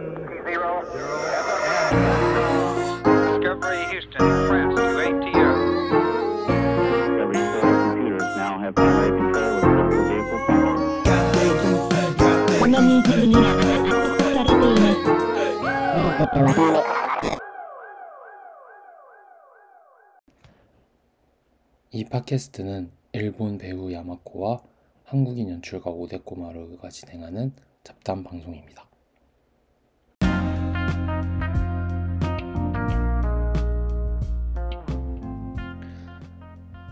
One zero zero. Discovery Houston, press to ATO. Discovery Houston computers now have highway control of critical vehicle functions. 이 팟캐스트는 일본 배우 야마코와 한국인 연출가 오데코마루가 진행하는 잡담 방송입니다.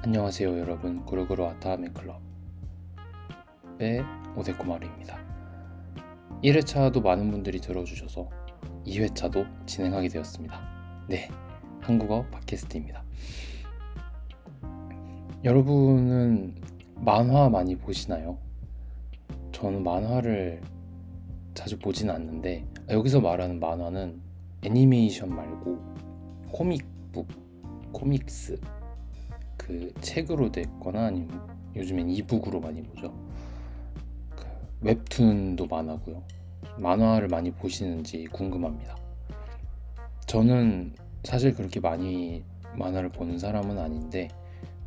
안녕하세요 여러분 구르구르 아타하메 클럽의 오데코마루입니다. 1회차도 많은 분들이 들어주셔서 2회차도 진행하게 되었습니다. 네, 한국어 팟캐스트입니다. 여러분은 만화 많이 보시나요? 저는 만화를 자주 보진 않는데 아, 여기서 말하는 만화는 애니메이션 말고 코믹북, 코믹스 그 책으로 됐거나 아니면 요즘엔 이북으로 많이 보죠. 그 웹툰도 많아고요. 만화를 많이 보시는지 궁금합니다. 저는 사실 그렇게 많이 만화를 보는 사람은 아닌데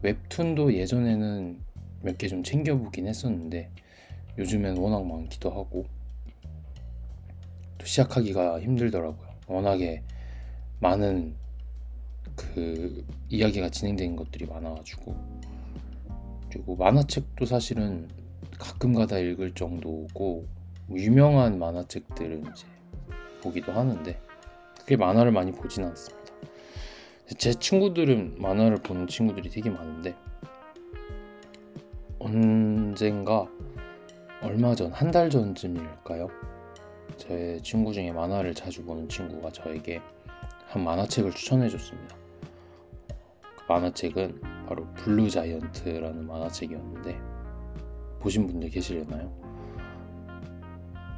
웹툰도 예전에는 몇 개 좀 챙겨보긴 했었는데 요즘엔 워낙 많기도 하고 또 시작하기가 힘들더라고요. 워낙에 많은 그 이야기가 진행되는 것들이 많아가지고 그리고 만화책도 사실은 가끔가다 읽을 정도고 뭐 유명한 만화책들은 이제 보기도 하는데 그게 만화를 많이 보진 않습니다. 제 친구들은 만화를 보는 친구들이 되게 많은데 언젠가 얼마 전 한 달 전쯤일까요? 제 친구 중에 만화를 자주 보는 친구가 저에게 한 만화책을 추천해 줬습니다. 그 만화책은 바로 블루 자이언트라는 만화책이었는데 보신 분들 계시려나요?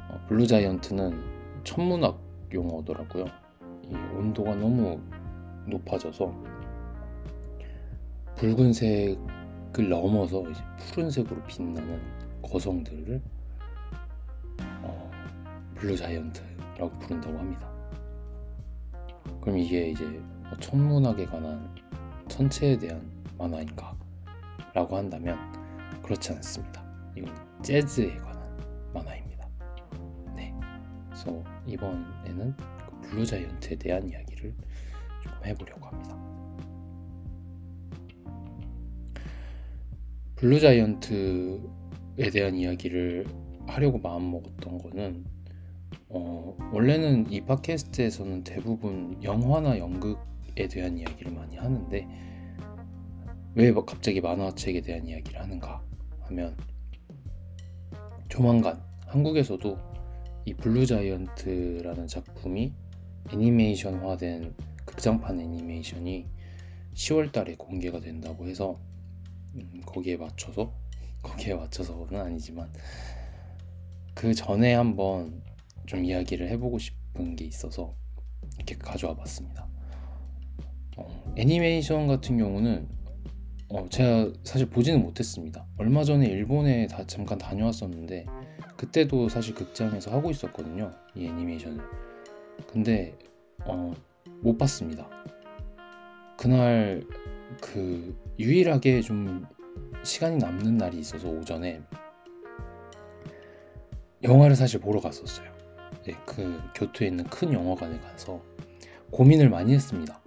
어, blue giant는 천문학 용어더라고요. 이 온도가 너무 높아져서 붉은색을 넘어서 이제 푸른색으로 빛나는 거성들을 어, blue giant라고 부른다고 합니다. 그럼 이게 이제 뭐 천문학에 관한 천체에 대한 만화인가? 라고 한다면 그렇지 않습니다. 이건 재즈에 관한 만화입니다. 네. 그래서 이번에는 그 블루 자이언트에 대한 이야기를 조금 해보려고 합니다. 블루 자이언트에 대한 이야기를 하려고 마음먹었던 거는 어, 원래는 이 팟캐스트에서는 대부분 영화나 연극 에 대한 이야기를 많이 하는데 왜 갑자기 만화책에 대한 이야기를 하는가 하면 조만간 한국에서도 이 블루 자이언트라는 작품이 애니메이션화된 극장판 애니메이션이 10월 달에 공개가 된다고 해서 음, 거기에 맞춰서 거기에 맞춰서는 아니지만 그 전에 한번 좀 이야기를 해보고 싶은 게 있어서 이렇게 가져와 봤습니다. 어, 애니메이션 같은 경우는 어, 제가 사실 보지는 못했습니다. 얼마 전에 일본에 다, 잠깐 다녀왔었는데 그때도 사실 극장에서 하고 있었거든요. 이 애니메이션을. 근데 어, 못 봤습니다. 그날 그 유일하게 좀 시간이 남는 날이 있어서 오전에 영화를 사실 보러 갔었어요. 네, 그 교토에 있는 큰 영화관에 가서 고민을 많이 했습니다.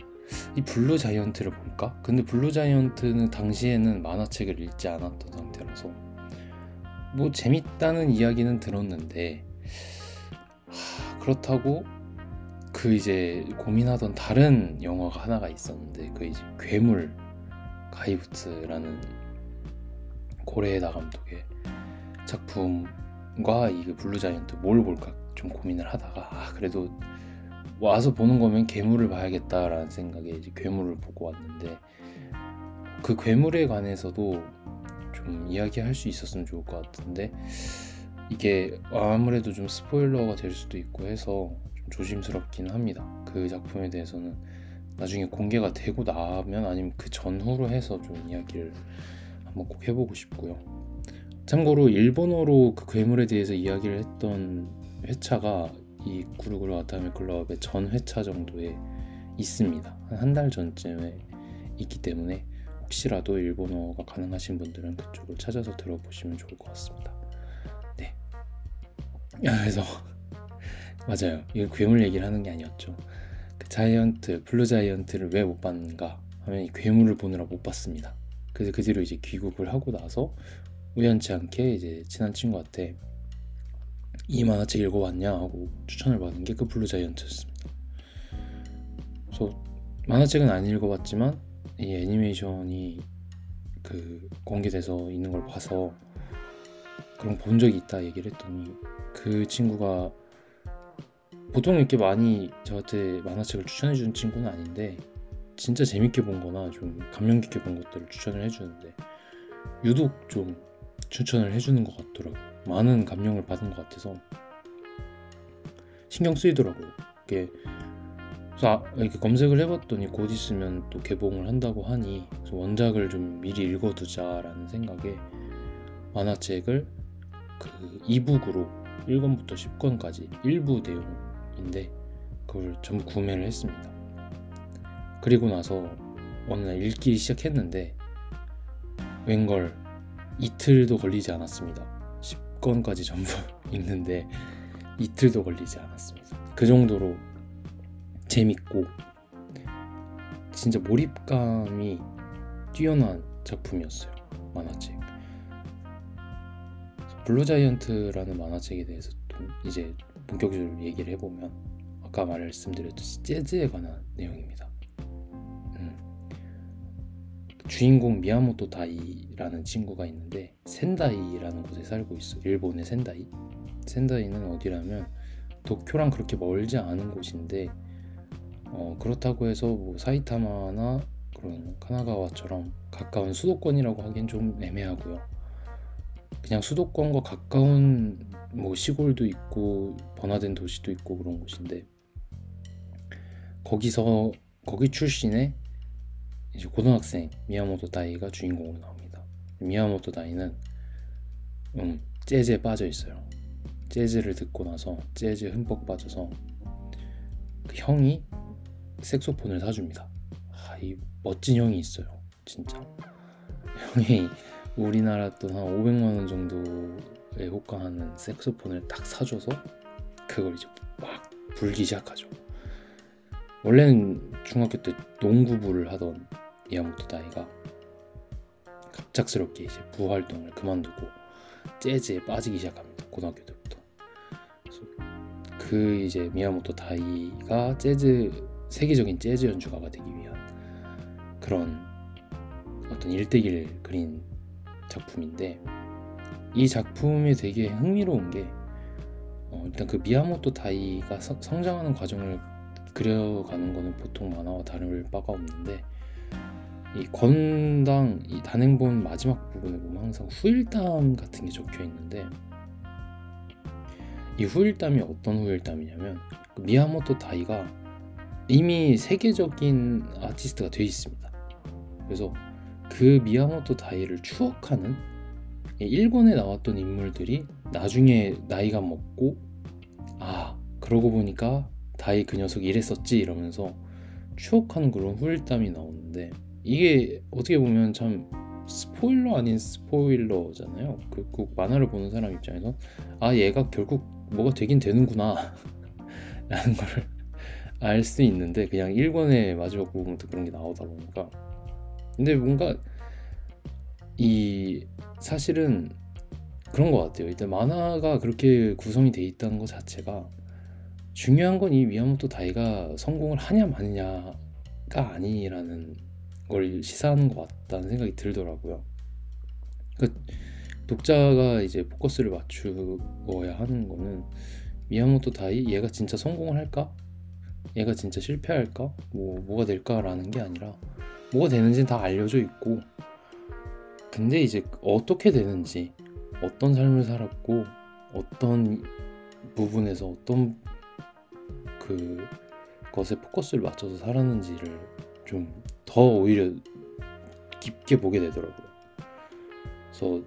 이 블루 자이언트를 볼까? 근데 블루 자이언트는 당시에는 만화책을 읽지 않았던 상태라서 뭐 재밌다는 이야기는 들었는데 하, 그렇다고 그 이제 고민하던 다른 영화가 하나가 있었는데 그 이제 괴물 怪物라는 고레에다 감독의 작품과 이 블루 자이언트 뭘 볼까 좀 고민을 하다가 아 그래도 와서 보는 거면 괴물을 봐야겠다라는 생각에 이제 괴물을 보고 왔는데 그 괴물에 관해서도 좀 이야기할 수 있었으면 좋을 것 같은데 이게 아무래도 좀 스포일러가 될 수도 있고 해서 좀 조심스럽긴 합니다. 그 작품에 대해서는 나중에 공개가 되고 나면 아니면 그 전후로 해서 좀 이야기를 한번 꼭 해보고 싶고요. 참고로 일본어로 그 괴물에 대해서 이야기를 했던 회차가 이 구르구르 와타미 클럽의 전 회차 정도에 있습니다. 한 한 달 전쯤에 있기 때문에 혹시라도 일본어가 가능하신 분들은 그쪽을 찾아서 들어보시면 좋을 것 같습니다. 네. 그래서 맞아요. 이거 괴물 얘기를 하는 게 아니었죠. 그 자이언트, 블루 자이언트를 왜 못 봤는가 하면 이 괴물을 보느라 못 봤습니다. 그래서 그 뒤로 이제 귀국을 하고 나서 우연치 않게 이제 친한 친구한테 이 만화책 읽어봤냐 하고 추천을 받은 게 그 블루 자이언트였습니다. 그래서 만화책은 안 읽어봤지만 이 애니메이션이 그 공개돼서 있는 걸 봐서 그런 거본 적이 있다 얘기를 했더니 그 친구가 보통 이렇게 많이 저한테 만화책을 추천해 주는 친구는 아닌데 진짜 재밌게 본 거나 좀 감명 깊게 본 것들을 추천을 해주는데 유독 좀 추천을 해주는 것 같더라고요. 많은 감명을 받은 것 같아서 신경 쓰이더라고요. 이게 아, 이렇게 검색을 해봤더니 곧 있으면 또 개봉을 한다고 하니 원작을 좀 미리 읽어두자라는 생각에 만화책을 그 이북으로 1권부터 10권까지 일부 내용인데 그걸 전부 구매를 했습니다. 그리고 나서 어느 날 읽기 시작했는데 웬걸 이틀도 걸리지 않았습니다. 10권까지 전부 읽는데 이틀도 걸리지 않았습니다. 그 정도로 재밌고 진짜 몰입감이 뛰어난 작품이었어요. 만화책. 블루자이언트라는 만화책에 대해서 좀 이제 본격적으로 얘기를 해보면 아까 말씀드렸듯이 재즈에 관한 내용입니다. 음. 주인공 미야모토 다이라는 친구가 있는데 센다이라는 곳에 살고 있어. 일본의 센다이. 센다이는 어디라면 도쿄랑 그렇게 멀지 않은 곳인데 어, 그렇다고 해서 뭐 사이타마나 그런 카나가와처럼 가까운 수도권이라고 하기엔 좀 애매하고요. 그냥 수도권과 가까운 뭐 시골도 있고 번화된 도시도 있고 그런 곳인데 거기서 거기 출신의 이제 고등학생 미야모토 다이가 주인공으로 나옵니다. 미야모토 다이는 음, 재즈에 빠져 있어요. 재즈를 듣고 나서 재즈에 흠뻑 빠져서 그 형이 색소폰을 사줍니다. 아, 이 멋진 형이 있어요. 진짜. 형이 우리나라 돈 한 500만 원 정도에 호가하는 색소폰을 딱 사줘서 그걸 이제 막 불기 시작하죠. 원래는 중학교 때 농구부를 하던 미야모토 다이가 갑작스럽게 이제 부활동을 그만두고 재즈에 빠지기 시작합니다. 고등학교 때부터. 그 이제 미야모토 다이가 재즈 세계적인 재즈 연주가가 되기 위한 그런 어떤 일대기를 그린 작품인데 이 작품이 되게 흥미로운 게 어, 일단 그 미야모토 다이가 서- 성장하는 과정을 그려가는 거는 보통 만화와 다를 바가 없는데 이 권당 이 단행본 마지막 부분에 보면 항상 후일담 같은 게 적혀 있는데 이 후일담이 어떤 후일담이냐면 그 미야모토 다이가 이미 세계적인 아티스트가 돼 있습니다. 그래서 그 미야모토 다이를 추억하는 이 일본에 나왔던 인물들이 나중에 나이가 먹고 아 그러고 보니까 다이 그 녀석이 이랬었지 이러면서 추억하는 그런 후일담이 나오는데 이게 어떻게 보면 참 스포일러 아닌 스포일러잖아요. 그꼭 만화를 보는 사람 입장에서 아 얘가 결국 뭐가 되긴 되는구나 라는 걸 알 수 있는데 그냥 1권의 마지막 부분부터 그런 게 나오다 보니까 근데 뭔가 이 사실은 그런 것 같아요. 일단 만화가 그렇게 구성이 돼 있다는 것 자체가 중요한 건 이 미야모토 다이가 성공을 하냐 마느냐가 아니라는 걸 시사하는 것 같다는 생각이 들더라고요. 그 독자가 이제 포커스를 맞추어야 하는 거는 미야모토 다이 얘가 진짜 성공을 할까? 얘가 진짜 실패할까? 뭐 뭐가 될까라는 게 아니라 뭐가 되는지는 다 알려져 있고 근데 이제 어떻게 되는지 어떤 삶을 살았고 어떤 부분에서 어떤 그 것에 포커스를 맞춰서 살았는지를 좀 더 오히려 깊게 보게 되더라고요. 그래서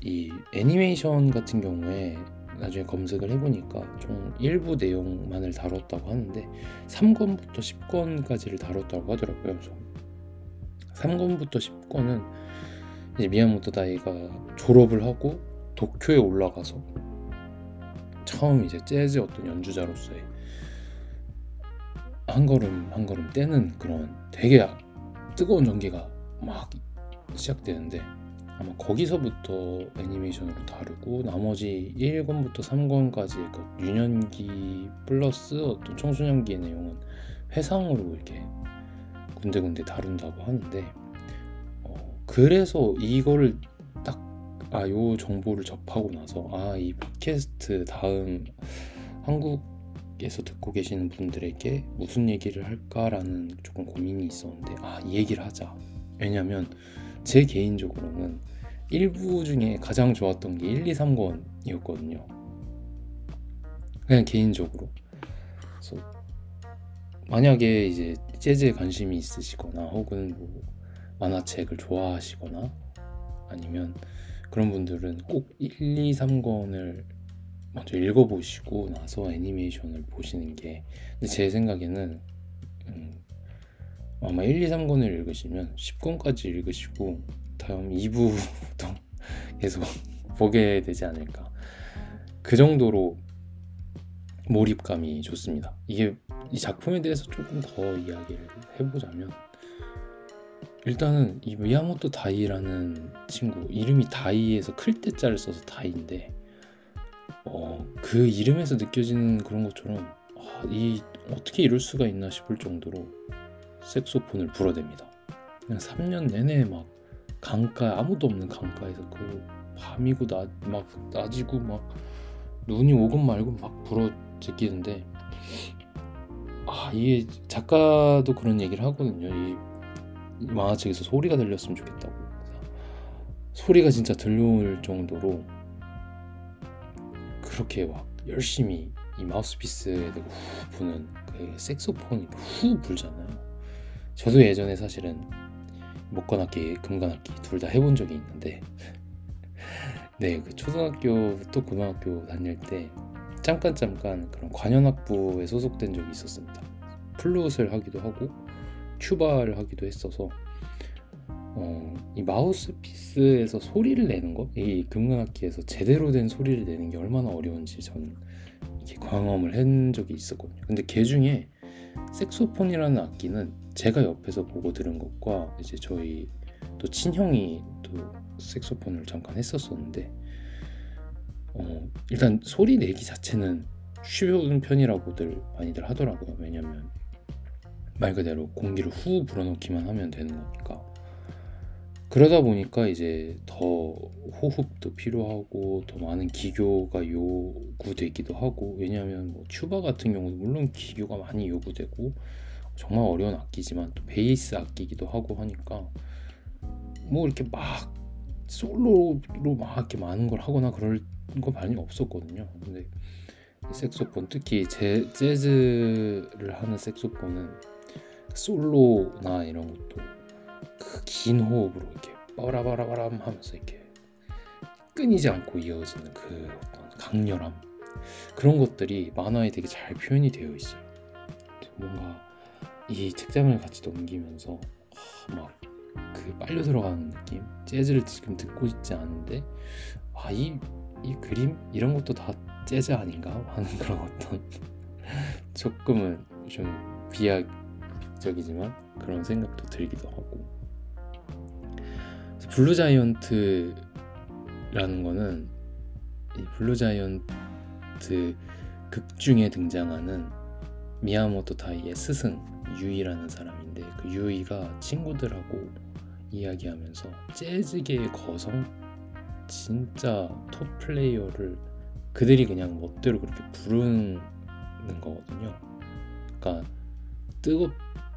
이 애니메이션 같은 경우에 나중에 검색을 해보니까 좀 일부 내용만을 다뤘다고 하는데 3권부터 10권까지를 다뤘다고 하더라고요. 그래서 3권부터 10권은 이제 미야모토 다이가 졸업을 하고 도쿄에 올라가서 처음 이제 재즈 어떤 연주자로서의 한 걸음 한 걸음 떼는 그런 되게 뜨거운 전개가 막 시작되는데 아마 거기서부터 애니메이션으로 다루고 나머지 1권부터 3권까지 그 유년기 플러스 어떤 청소년기의 내용은 회상으로 이렇게 군데군데 다룬다고 하는데 어, 그래서 이거를 딱 아 요 정보를 접하고 나서 아 이 팟캐스트 다음 한국 에서 듣고 계시는 분들에게 무슨 얘기를 할까라는 조금 고민이 있었는데 아 이 얘기를 하자 왜냐면 제 개인적으로는 1부 중에 가장 좋았던 게 1, 2, 3권이었거든요. 그냥 개인적으로. 그래서 만약에 이제 재즈에 관심이 있으시거나 혹은 뭐 만화책을 좋아하시거나 아니면 그런 분들은 꼭 1, 2, 3권을 먼저 읽어보시고 나서 애니메이션을 보시는 게 근데 제 생각에는 음, 아마 1, 2, 3권을 읽으시면 10권까지 읽으시고 다음 2부도 계속 보게 되지 않을까. 그 정도로 몰입감이 좋습니다. 이게 이 작품에 대해서 조금 더 이야기를 해보자면 일단은 이 미야모토 다이라는 친구 이름이 다이에서 클 때자를 써서 다이인데 어, 그 이름에서 느껴지는 그런 것처럼 아, 이 어떻게 이럴 수가 있나 싶을 정도로 색소폰을 불어댑니다. 그냥 3년 내내 막 강가 아무도 없는 강가에서 그 밤이고 나, 막 낮이고 막 눈이 오건 말고 막 불어 제끼는데 아 이게 작가도 그런 얘기를 하거든요. 이, 이 만화책에서 소리가 들렸으면 좋겠다고. 소리가 진짜 들려올 정도로 그렇게 막 열심히 이 마우스피스에 대고 후 부는 그 색소폰이 후 불잖아요. 저도 예전에 사실은 목관악기, 금관악기 둘 다 해본 적이 있는데 네, 그 초등학교부터 고등학교 다닐 때 잠깐 잠깐 그런 관현악부에 소속된 적이 있었습니다. 플룻을 하기도 하고 튜바를 하기도 했어서 어, 이 마우스피스에서 소리를 내는 거, 이 금관악기에서 제대로 된 소리를 내는 게 얼마나 어려운지 저는 이렇게 경험을 한 적이 있었거든요. 근데 그 중에 색소폰이라는 악기는 제가 옆에서 보고 들은 것과 이제 저희 또 친형이 또 색소폰을 잠깐 했었었는데 어, 일단 소리 내기 자체는 쉬운 편이라고들 많이들 하더라고요. 왜냐면 말 그대로 공기를 후 불어넣기만 하면 되는 거니까. 그러다 보니까 이제 더 호흡도 필요하고 더 많은 기교가 요구되기도 하고 왜냐하면 뭐 튜바 같은 경우는 물론 기교가 많이 요구되고 정말 어려운 악기지만 또 베이스 악기기도 하고 하니까 뭐 이렇게 막 솔로로 막 이렇게 많은 걸 하거나 그럴 거 많이 없었거든요. 근데 색소폰 특히 제, 재즈를 하는 색소폰은 솔로나 이런 것도 그 긴 호흡으로 이렇게 빠라바라바람 하면서 이렇게 끊이지 않고 이어지는 그 어떤 강렬함. 그런 것들이 만화에 되게 잘 표현이 되어 있어요. 뭔가 이 책장을 같이 넘기면서 막 그 빨려 들어가는 느낌? 재즈를 지금 듣고 있지 않은데 아이 이 그림? 이런 것도 다 재즈 아닌가? 하는 그런 어떤 조금은 좀 비약적이지만 그런 생각도 들기도 하고 블루 자이언트라는 거는 이 블루 자이언트 극 중에 등장하는 미야모토 다이의 스승 유이라는 사람인데 그 유이가 친구들하고 이야기하면서 재즈계의 거성 진짜 톱 플레이어를 그들이 그냥 멋대로 그렇게 부르는 거거든요. 그러니까 뜨거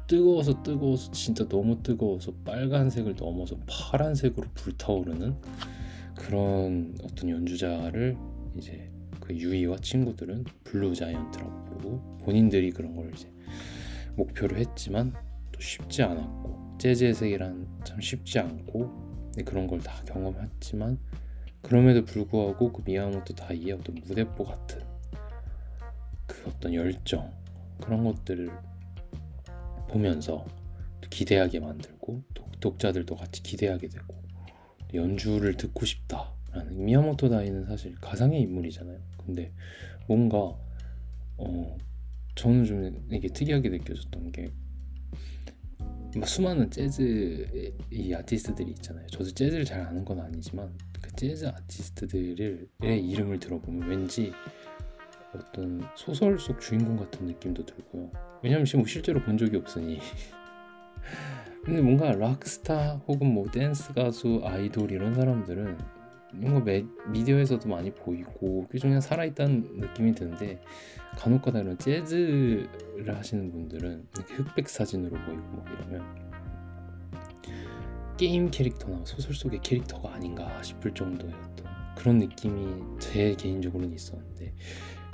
뜨거워서 뜨거워서 진짜 너무 뜨거워서 빨간색을 넘어서 파란색으로 불타오르는 그런 어떤 연주자를 이제 그 유이와 친구들은 블루 자이언트라고 부르고 본인들이 그런 걸 이제 목표로 했지만 또 쉽지 않았고 재즈의 세계란 참 쉽지 않고 그런 걸 다 경험했지만 그럼에도 불구하고 그 미야모토 다이의 어떤 무대뽀 같은 그 어떤 열정 그런 것들을 보면서 기대하게 만들고 독- 독자들도 같이 기대하게 되고 연주를 듣고 싶다라는 미야모토 다이는 사실 가상의 인물이잖아요. 근데 뭔가 어 저는 좀 이게 특이하게 느껴졌던 게막 수많은 재즈 이 아티스트들이 있잖아요. 저도 재즈를 잘 아는 건 아니지만 그 재즈 아티스트들의 이름을 들어보면 왠지 어떤 소설 속 주인공 같은 느낌도 들고요. 왜냐면 지금 실제로 본 적이 없으니. 근데 뭔가 락스타 혹은 뭐 댄스 가수, 아이돌 이런 사람들은 뭔가 매, 미디어에서도 많이 보이고 그중에 살아있다는 느낌이 드는데 간혹가다 이런 재즈를 하시는 분들은 이렇게 흑백 사진으로 보이고 막 이러면 게임 캐릭터나 소설 속의 캐릭터가 아닌가 싶을 어떤 그런 느낌이 제 개인적으로는 있었는데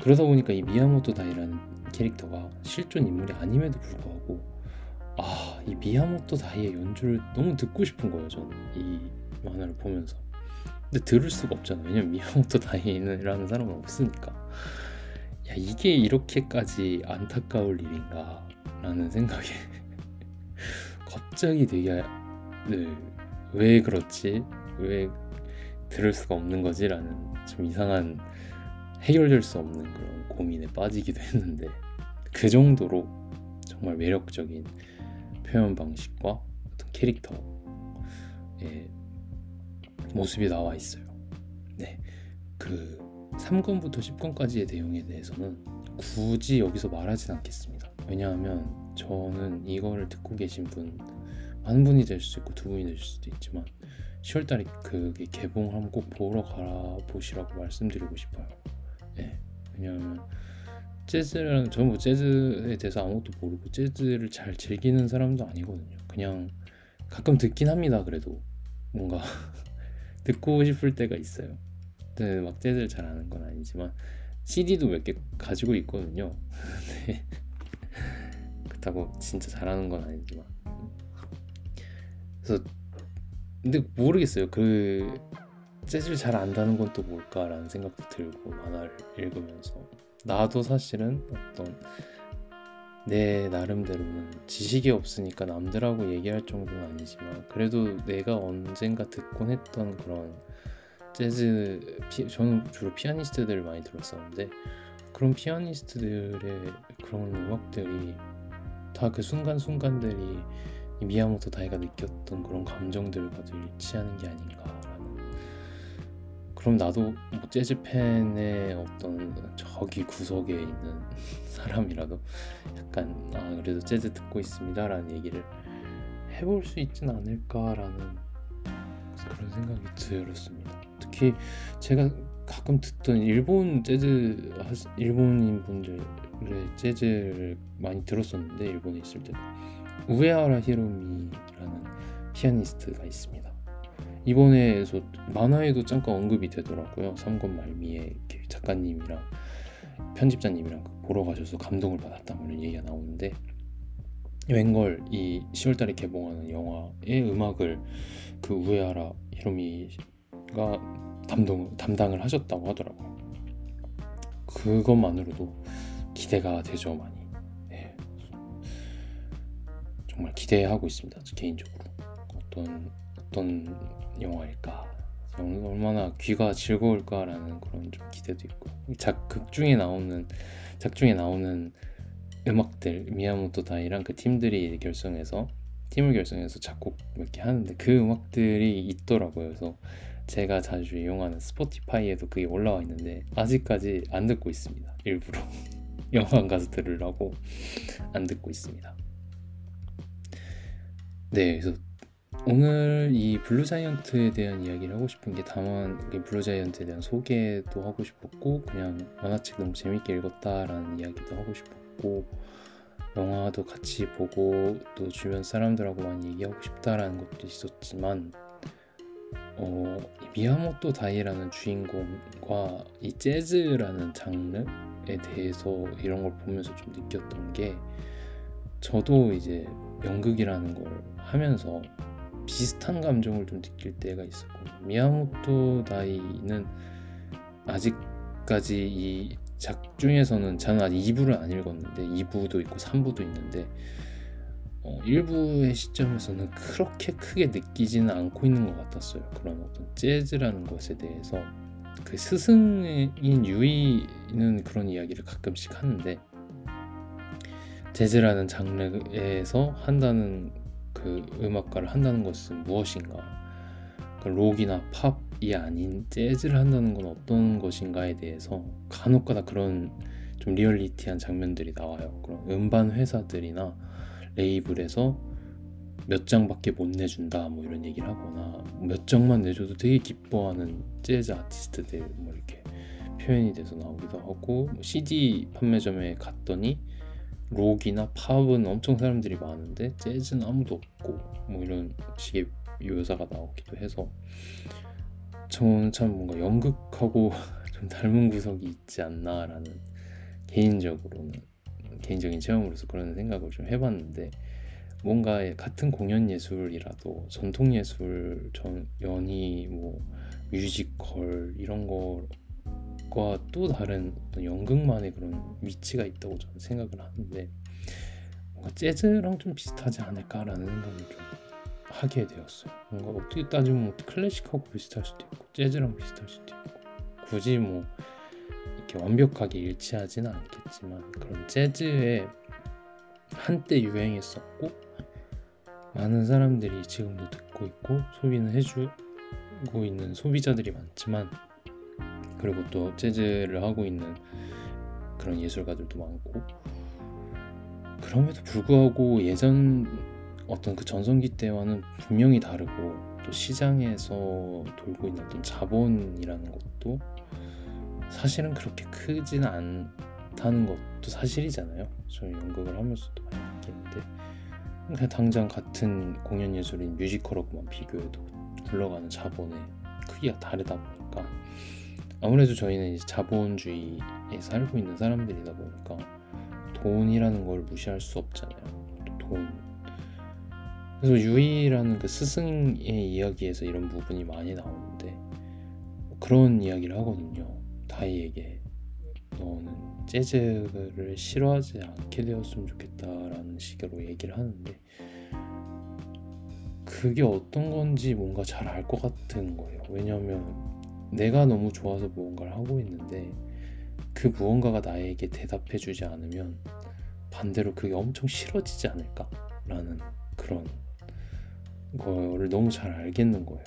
그러다 보니까 이 미야모토 다이라는 캐릭터가 실존 인물이 아님에도 불구하고 아 이 미야모토 다이의 연주를 너무 듣고 싶은 거예요 저는 이 만화를 보면서. 근데 들을 수가 없잖아요 왜냐면 미야모토 다이라는 사람은 없으니까. 야 이게 이렇게까지 안타까울 일인가? 라는 생각에 갑자기 되게 네, 왜 그렇지? 왜 들을 수가 없는 거지? 라는 좀 이상한 해결될 수 없는 그런 고민에 빠지기도 했는데 그 정도로 정말 매력적인 표현 방식과 어떤 캐릭터의 모습이 나와 있어요. 네. 그 3권부터 10권까지의 내용에 대해서는 굳이 여기서 말하진 않겠습니다. 왜냐하면 저는 이거를 듣고 계신 분 한 분이 될 수도 있고 두 분이 될 수도 있지만 10월달에 그게 개봉하면 꼭 보러 가라 보시라고 말씀드리고 싶어요. 네. 왜냐하면 저는 뭐 재즈에 대해서 아무것도 모르고 재즈를 잘 즐기는 사람도 아니거든요. 그냥 가끔 듣긴 합니다. 그래도 뭔가 듣고 싶을 때가 있어요. 근데 막 재즈를 잘 아는 건 아니지만 CD도 몇 개 가지고 있거든요. 네. 그렇다고 진짜 잘하는 건 아니지만 그래서 근데 모르겠어요. 그 재즈를 잘 안다는 건 또 뭘까라는 생각도 들고 만화를 읽으면서 나도 사실은 어떤 내 나름대로는 지식이 없으니까 남들하고 얘기할 정도는 아니지만 그래도 내가 언젠가 듣곤 했던 그런 재즈 피, 저는 주로 피아니스트들을 많이 들었었는데 그런 피아니스트들의 그런 음악들이 다 그 순간순간들이 이 미야모토 다이가 느꼈던 그런 감정들과도 일치하는 게 아닌가라는 그럼 나도 뭐 재즈 팬의 어떤 저기 구석에 있는 사람이라도 약간 아 그래도 재즈 듣고 있습니다라는 얘기를 해볼 수 있진 않을까라는 그런 생각이 들었습니다. 특히 제가 가끔 듣던 일본 재즈 일본인 분들의 재즈를 많이 들었었는데 일본에 있을 때 우에하라 히로미라는 피아니스트가 있습니다. 이번에서 만화에도 잠깐 언급이 되더라고요. 3권 말미에 작가님이랑 편집자님이랑 보러 가셔서 감동을 받았다 뭐 얘기가 나오는데 웬걸 이 10월달에 개봉하는 영화의 음악을 그 우에하라 히로미가 담당, 담당을 하셨다고 하더라고요. 그것만으로도 기대가 되죠 많이. 예. 정말 기대하고 있습니다. 저 개인적으로 어떤 어떤 영화일까, 영- 얼마나 귀가 즐거울까라는 그런 좀 기대도 있고. 작극 중에 나오는 작 중에 나오는 음악들 미야모토 다이랑 그 팀들이 결성해서 팀을 결성해서 작곡 몇개 하는데 그 음악들이 있더라고요. 그래서 제가 자주 이용하는 스포티파이에도 그게 올라와 있는데 아직까지 안 듣고 있습니다. 일부러 영화관 가서 들으려고 안 듣고 있습니다. 네, 그래서 오늘 이 블루자이언트에 대한 이야기를 하고 싶은 게 다만 이 블루자이언트에 대한 소개도 하고 싶었고 그냥 만화책 너무 재밌게 읽었다라는 이야기도 하고 싶었고 영화도 같이 보고 또 주변 사람들하고 많이 얘기하고 싶다라는 것도 있었지만 어, 이 미야모토 다이라는 주인공과 이 재즈라는 장르에 대해서 이런 걸 보면서 좀 느꼈던 게 저도 이제 연극이라는 걸 하면서 비슷한 감정을 좀 느낄 때가 있었고 미야모토 다이는 아직까지 이 작 중에서는 저는 아직 2부를 안 읽었는데 2부도 있고 3부도 있는데 어, 1부의 시점에서는 그렇게 크게 느끼지는 않고 있는 것 같았어요. 그런 어떤 재즈라는 것에 대해서 그 스승인 유이는 그런 이야기를 가끔씩 하는데 재즈라는 장르에서 한다는 그 음악가를 한다는 것은 무엇인가? 그 록이나 팝이 아닌 재즈를 한다는 건 어떤 것인가에 대해서 간혹가다 그런 좀 리얼리티한 장면들이 나와요. 그런 음반 회사들이나 레이블에서 몇 장밖에 못 내준다 뭐 이런 얘기를 하거나 몇 장만 내줘도 되게 기뻐하는 재즈 아티스트들 뭐 이렇게 표현이 돼서 나오기도 하고 뭐 CD 판매점에 갔더니 록이나 팝은 엄청 사람들이 많은데 재즈는 아무도 없고 뭐 이런 식의 묘사가 나오기도 해서 저는 참 뭔가 연극하고 좀 닮은 구석이 있지 않나라는 개인적으로는 개인적인 체험으로서 그런 생각을 좀 해봤는데 뭔가 같은 공연 예술이라도 전통 예술, 전 연희, 뭐 뮤지컬 이런 거 과또 다른 연극만의 그런 위치가 있다고 저는 생각을 하는데 뭔가 재즈랑 좀 비슷하지 않을까라는 생각을 좀 하게 되었어요. 뭔가 어떻게 따지면 클래식하고 비슷할 수도 있고 재즈랑 비슷할 수도 있고 굳이 뭐 이렇게 완벽하게 일치하지는 않겠지만 그런 재즈의 한때 유행했었고 많은 사람들이 지금도 듣고 있고 소비는 해주고 있는 소비자들이 많지만 그리고 또 재즈를 하고 있는 그런 예술가들도 많고 그럼에도 불구하고 예전 어떤 그 전성기 때와는 분명히 다르고 또 시장에서 돌고 있는 어떤 자본이라는 것도 사실은 그렇게 크지는 않다는 것도 사실이잖아요. 저희 연극을 하면서도 많이 느끼는데 그냥 당장 같은 공연 예술인 뮤지컬하고만 비교해도 굴러가는 자본의 크기가 다르다 보니까 아무래도 저희는 이제 자본주의에 살고 있는 사람들이다 보니까 돈이라는 걸 무시할 수 없잖아요. 또 돈. 그래서 유이라는 그 스승의 이야기에서 이런 부분이 많이 나오는데 그런 이야기를 하거든요. 다이에게 너는 재즈를 싫어하지 않게 되었으면 좋겠다라는 식으로 얘기를 하는데 그게 어떤 건지 뭔가 잘 알 것 같은 거예요. 왜냐하면 내가 너무 좋아서 무언가를 하고 있는데 그 무언가가 나에게 대답해주지 않으면 반대로 그게 엄청 싫어지지 않을까라는 그런 거를 너무 잘 알겠는 거예요.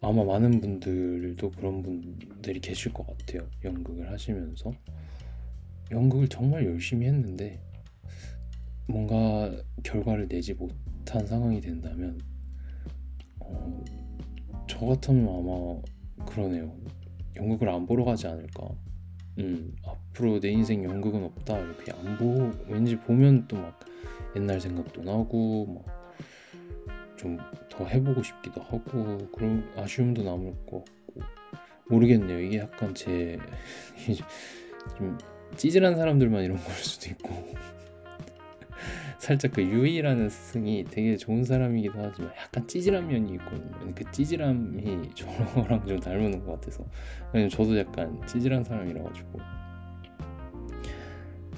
아마 많은 분들도 그런 분들이 계실 것 같아요. 연극을 하시면서 연극을 정말 열심히 했는데 뭔가 결과를 내지 못한 상황이 된다면 어, 저 같으면 아마 그러네요. 연극을 안 보러 가지 않을까. 음, 앞으로 내 인생 연극은 없다 이렇게 안 보고 왠지 보면 또 막 옛날 생각도 나고 막 좀 더 해보고 싶기도 하고 그런 아쉬움도 남을 것 같고 모르겠네요. 이게 약간 제 좀 찌질한 사람들만 이런 걸 수도 있고 살짝 그 유이라는 스승이 되게 좋은 사람이기도 하지만 약간 찌질한 면이 있거든요. 그 찌질함이 저랑 좀 닮은 것 같아서 왜냐면 저도 약간 찌질한 사람이라 가지고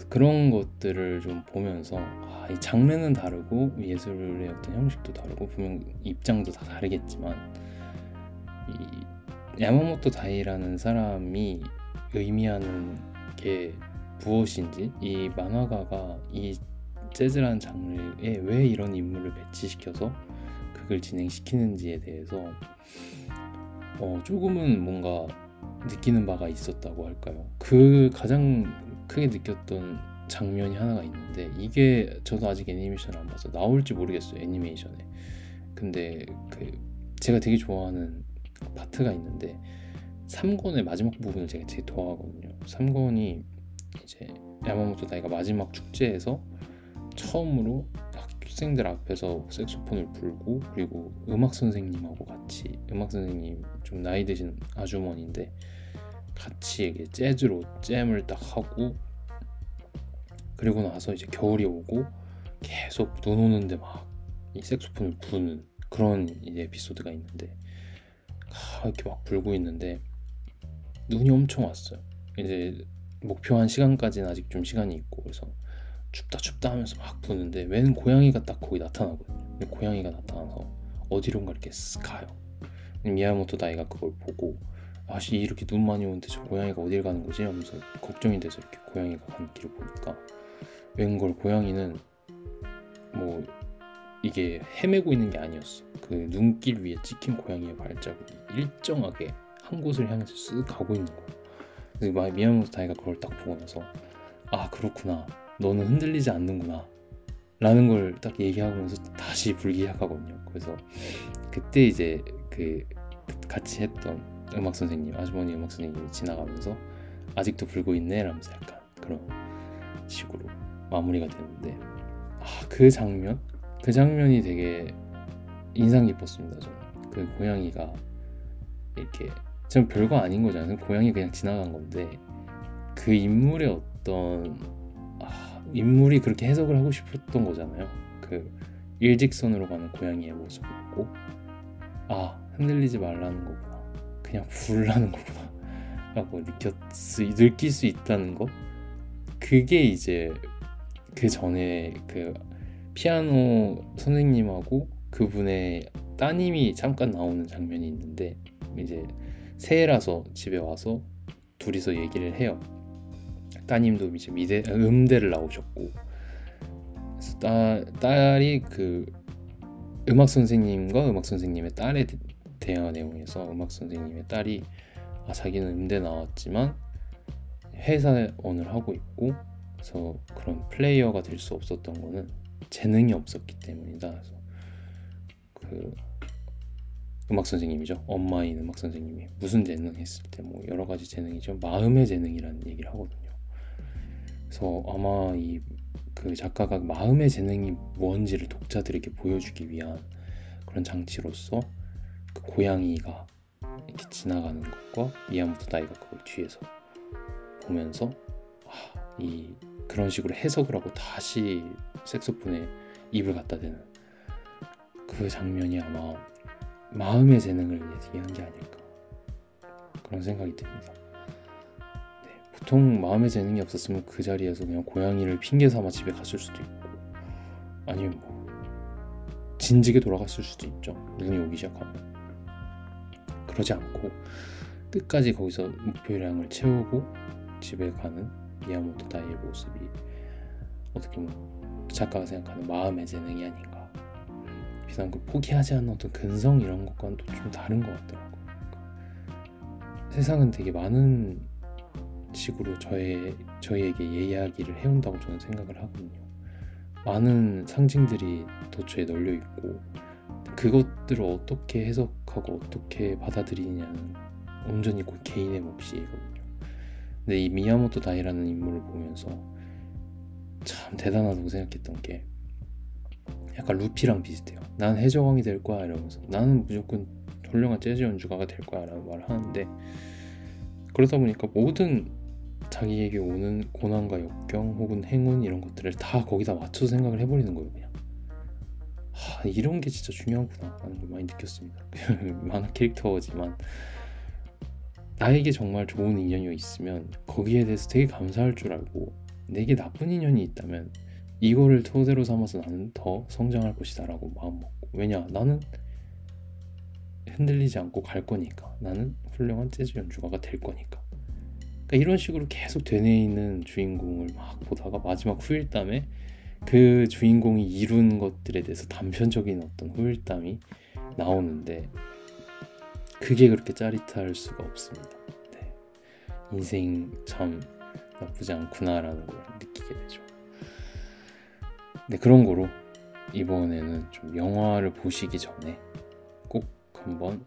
그런 것들을 좀 보면서 아, 이 장르는 다르고 예술의 어떤 형식도 다르고 분명 입장도 다 다르겠지만 이 야마모토 다이라는 사람이 의미하는 게 무엇인지 이 만화가가 이 재즈라는 장르에 왜 이런 인물을 배치시켜서 그걸 진행시키는지에 대해서 어, 조금은 뭔가 느끼는 바가 있었다고 할까요? 그 가장 크게 느꼈던 장면이 하나가 있는데 이게 저도 아직 애니메이션을 안 봐서 나올지 모르겠어요 애니메이션에 근데 그 제가 되게 좋아하는 파트가 있는데 3권의 마지막 부분을 제가 되게 좋아하거든요 3권이 이제 야마모토 다이가 마지막 축제에서 처음으로 학생들 앞에서 색소폰을 불고 그리고 음악 선생님하고 같이 음악 선생님 좀 나이 드신 아주머니인데 같이 이게 재즈로 잼을 딱 하고 그리고 나서 이제 겨울이 오고 계속 눈 오는데 막 이 색소폰을 부는 그런 이제 에피소드가 있는데 아, 이렇게 막 불고 있는데 눈이 엄청 왔어요. 이제 목표한 시간까지는 아직 좀 시간이 있고 그래서 춥다 춥다 하면서 막 부는데 웬 고양이가 딱 거기 나타나거든요. 고양이가 나타나서 어디론가 이렇게 쓱 가요. 미야모토 다이가 그걸 보고 아씨 이렇게 눈 많이 오는데 저 고양이가 어딜 가는 거지? 하면서 걱정이 돼서 이렇게 고양이가 가는 길을 보니까 웬걸 고양이는 뭐 이게 헤매고 있는 게 아니었어. 그 눈길 위에 찍힌 고양이의 발자국이 일정하게 한 곳을 향해서 쓱 가고 있는 거야. 그래서 막 미야모토 다이가 그걸 딱 보고 나서 아 그렇구나. 너는 흔들리지 않는구나. 라는 걸 딱 얘기하면서 다시 불기 시작하거든요. 그래서 그때 이제 그 같이 했던 음악 선생님, 아주머니 음악 선생님이 지나가면서 아직도 불고 있네 라면서 약간 그런 식으로 마무리가 되는데 아 그 장면 그 장면이 되게 인상 깊었습니다 저는 그 고양이가 이렇게 좀 별거 아닌 거잖아요 고양이 그냥 지나간 건데 그 인물의 어떤 아, 인물이 그렇게 해석을 하고 싶었던 거잖아요. 그 일직선으로 가는 고양이의 모습을 보고 아 흔들리지 말라는 거구나. 그냥 부르라는 거구나. 라고 느꼈 수, 느낄 수 있다는 거? 그게 이제 그 전에 그 피아노 선생님하고 그분의 따님이 잠깐 나오는 장면이 있는데 이제 새해라서 집에 와서 둘이서 얘기를 해요. 따님도 이제 미대 음대를 나오셨고 따, 딸이 그 음악 선생님과 음악 선생님의 딸에 대- 대한 내용에서 음악 선생님의 딸이 아, 자기는 음대 나왔지만 회사원을 하고 있고 그래서 그런 플레이어가 될 수 없었던 거는 재능이 없었기 때문이다. 그래서 그 음악 선생님이죠. 엄마인 음악 선생님이 무슨 재능 했을 때 뭐 여러 가지 재능이죠. 마음의 재능이라는 얘기를 하거든요. 그래서 아마 이 그 작가가 마음의 재능이 뭔지를 독자들에게 보여주기 위한 그런 장치로서 그 고양이가 이렇게 지나가는 것과 미야모토 다이가 그걸 뒤에서 보면서 아, 이 그런 식으로 해석을 하고 다시 색소폰에 입을 갖다 대는 그 장면이 아마 마음의 재능을 얘기한 게 아닐까 그런 생각이 듭니다. 네, 보통 마음의 재능이 없었으면 그 자리에서 그냥 고양이를 핑계 삼아 집에 갔을 수도 있고 아니면 뭐 진즉에 돌아갔을 수도 있죠. 눈이 오기 시작하면. 그러지 않고 끝까지 거기서 목표량을 채우고 집에 가는 미야모토 다이의 모습이 어떻게 보면 작가가 생각하는 마음의 재능이 아닌가. 비단 그 포기하지 않는 어떤 근성 이런 것과는 또 좀 다른 것 같더라고요. 세상은 되게 많은 식으로 저의, 저희에게 이야기를 해온다고 저는 생각을 하거든요 많은 상징들이 도처에 널려 있고 그것들을 어떻게 해석하고 어떻게 받아들이냐는 온전히 그 개인의 몫이거든요. 근데 이 미야모토 다이라는 인물을 보면서 참 대단하다고 생각했던 게 약간 루피랑 비슷해요. 난 해적왕이 될 거야 이러면서 나는 무조건 훌륭한 재즈 연주가가 될 거야 라는 말을 하는데 그러다 보니까 모든 자기에게 오는 고난과 역경 혹은 행운 이런 것들을 다 거기다 맞춰서 생각을 해버리는 거예요 그냥. 하, 이런 게 진짜 중요하구나 라는 걸 많이 느꼈습니다. 만화 캐릭터지만. 나에게 정말 좋은 인연이 있으면 거기에 대해서 되게 감사할 줄 알고 내게 나쁜 인연이 있다면 이거를 토대로 삼아서 나는 더 성장할 것이다 라고 마음먹고. 왜냐 나는 흔들리지 않고 갈 거니까. 나는 훌륭한 재즈 연주가가 될 거니까 그러니까 이런 식으로 계속 되뇌이는 주인공을 막 보다가 마지막 후일담에 그 주인공이 이룬 것들에 대해서 단편적인 어떤 후일담이 나오는데 그게 그렇게 짜릿할 수가 없습니다. 네. 인생 참 나쁘지 않구나라는 걸 느끼게 되죠. 네 그런 거로 이번에는 좀 영화를 보시기 전에 꼭 한번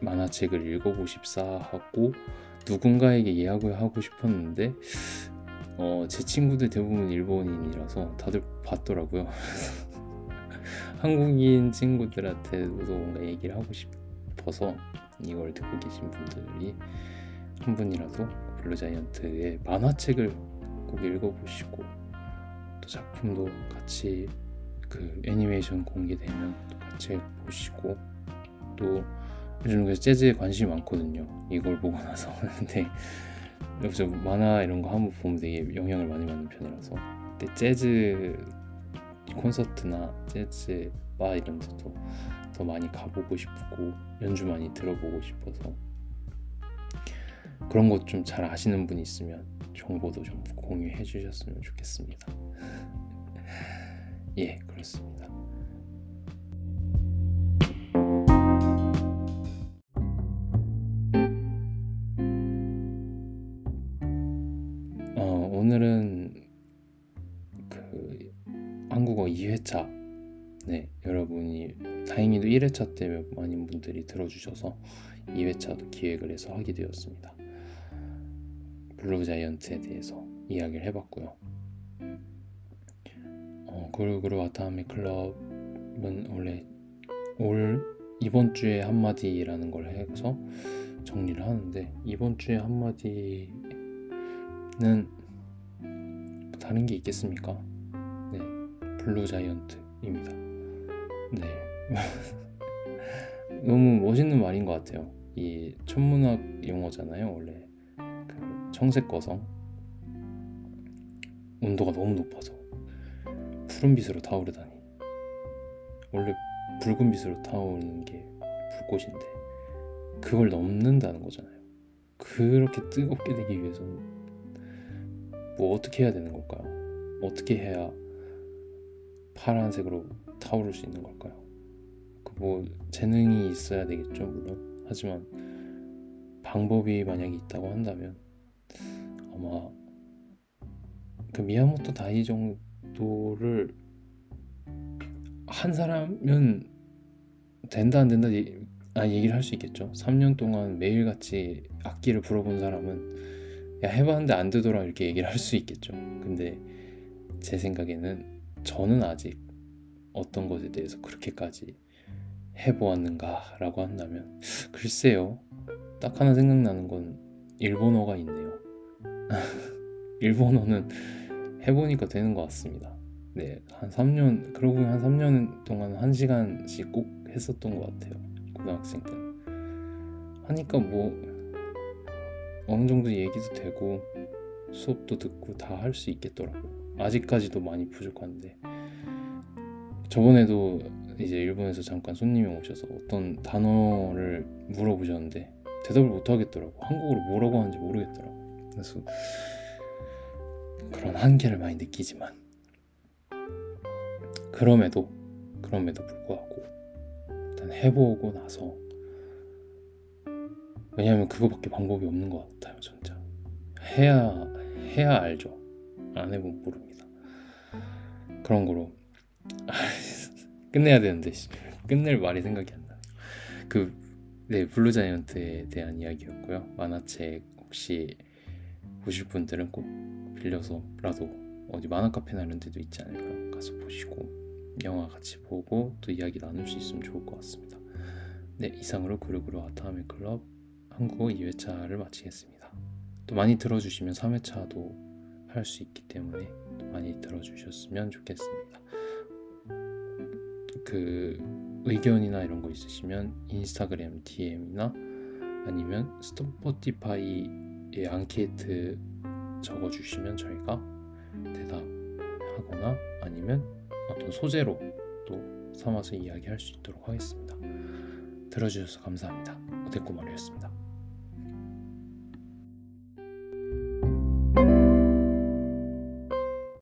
만화책을 읽어보십사 하고 누군가에게 예약을 하고 싶었는데 어, 제 친구들 대부분 일본인이라서 다들 봤더라고요. 한국인 친구들한테도 뭔가 얘기를 하고 싶어서 이걸 듣고 계신 분들이 한 분이라도 블루자이언트의 만화책을 꼭 읽어보시고 또 작품도 같이 그 애니메이션 공개되면 또 같이 보시고 또 요즘 그래서 재즈에 관심이 많거든요. 이걸 보고 나서 근데 여기서 만화 이런 거 한번 보면 되게 영향을 많이 받는 편이라서 근데 재즈 콘서트나 재즈 바 이런 데도 더 많이 가보고 싶고 연주 많이 들어보고 싶어서 그런 것 좀 잘 아시는 분이 있으면 정보도 좀 공유해 주셨으면 좋겠습니다. 예, 그렇습니다. 1회차 때 많은 분들이 들어주셔서 2회차도 기획을 해서 하게 되었습니다. 블루 자이언트에 대해서 이야기를 해봤고요. 어, 그리고 와타하메 클럽은 원래 올 이번 주에 한마디라는 걸 해서 정리를 하는데 이번 주에 한마디는 다른 게 있겠습니까? 네, 블루 자이언트입니다. 네. 너무 멋있는 말인 것 같아요. 이 천문학 용어잖아요, 원래. 그 청색 거성. 온도가 너무 높아서 푸른빛으로 타오르다니. 원래 붉은 빛으로 타오르는 게 불꽃인데 그걸 넘는다는 거잖아요. 그렇게 뜨겁게 되기 위해서는 뭐 어떻게 해야 되는 걸까요? 어떻게 해야 파란색으로 타오를 수 있는 걸까요? 그뭐 재능이 있어야 되겠죠 물론. 하지만 방법이 만약에 있다고 한다면 아마 그 미야모토 다이 정도를 한 사람은 된다 안 된다 얘- 아 얘기를 할 수 있겠죠. 3년 동안 매일같이 악기를 불어본 사람은 야 해봤는데 안 되더라 이렇게 얘기를 할 수 있겠죠. 근데 제 생각에는 저는 아직 어떤 것에 대해서 그렇게까지 해보았는가라고 한다면 글쎄요. 딱 하나 생각나는 건 일본어가 있네요. 일본어는 해보니까 되는 것 같습니다. 네, 한 3년 그러고 한 3년 동안 1시간씩 꼭 했었던 것 같아요 고등학생 때는. 하니까 뭐 어느 정도 얘기도 되고 수업도 듣고 다 할 수 있겠더라고요. 아직까지도 많이 부족한데. 저번에도 이제 일본에서 잠깐 손님이 오셔서 어떤 단어를 물어보셨는데 대답을 못 하겠더라고. 한국어로 뭐라고 하는지 모르겠더라고. 그래서 그런 한계를 많이 느끼지만 그럼에도 그럼에도 불구하고 일단 해보고 나서 왜냐하면 그거밖에 방법이 없는 것 같아요 진짜. 해야 해야 알죠. 안 해보면 모릅니다. 그런 거로 끝내야 되는데 씨, 끝낼 말이 생각이 안 나요 그 네, 블루 자이언트에 대한 이야기였고요 만화책 혹시 보실 분들은 꼭 빌려서라도 어디 만화 카페나 이런 데도 있지 않을까요 가서 보시고 영화 같이 보고 또 이야기 나눌 수 있으면 좋을 것 같습니다. 네, 이상으로 구르구르 아타미 클럽 한국어 2회차를 마치겠습니다. 또 많이 들어주시면 3회차도 할 수 있기 때문에 또 많이 들어주셨으면 좋겠습니다. 그 의견이나 이런 거 있으시면 인스타그램 DM이나 아니면 스포티파이에 앙케이트 적어주시면 저희가 대답하거나 아니면 어떤 소재로 또 삼아서 이야기할 수 있도록 하겠습니다. 들어주셔서 감사합니다. 오데코마루였습니다.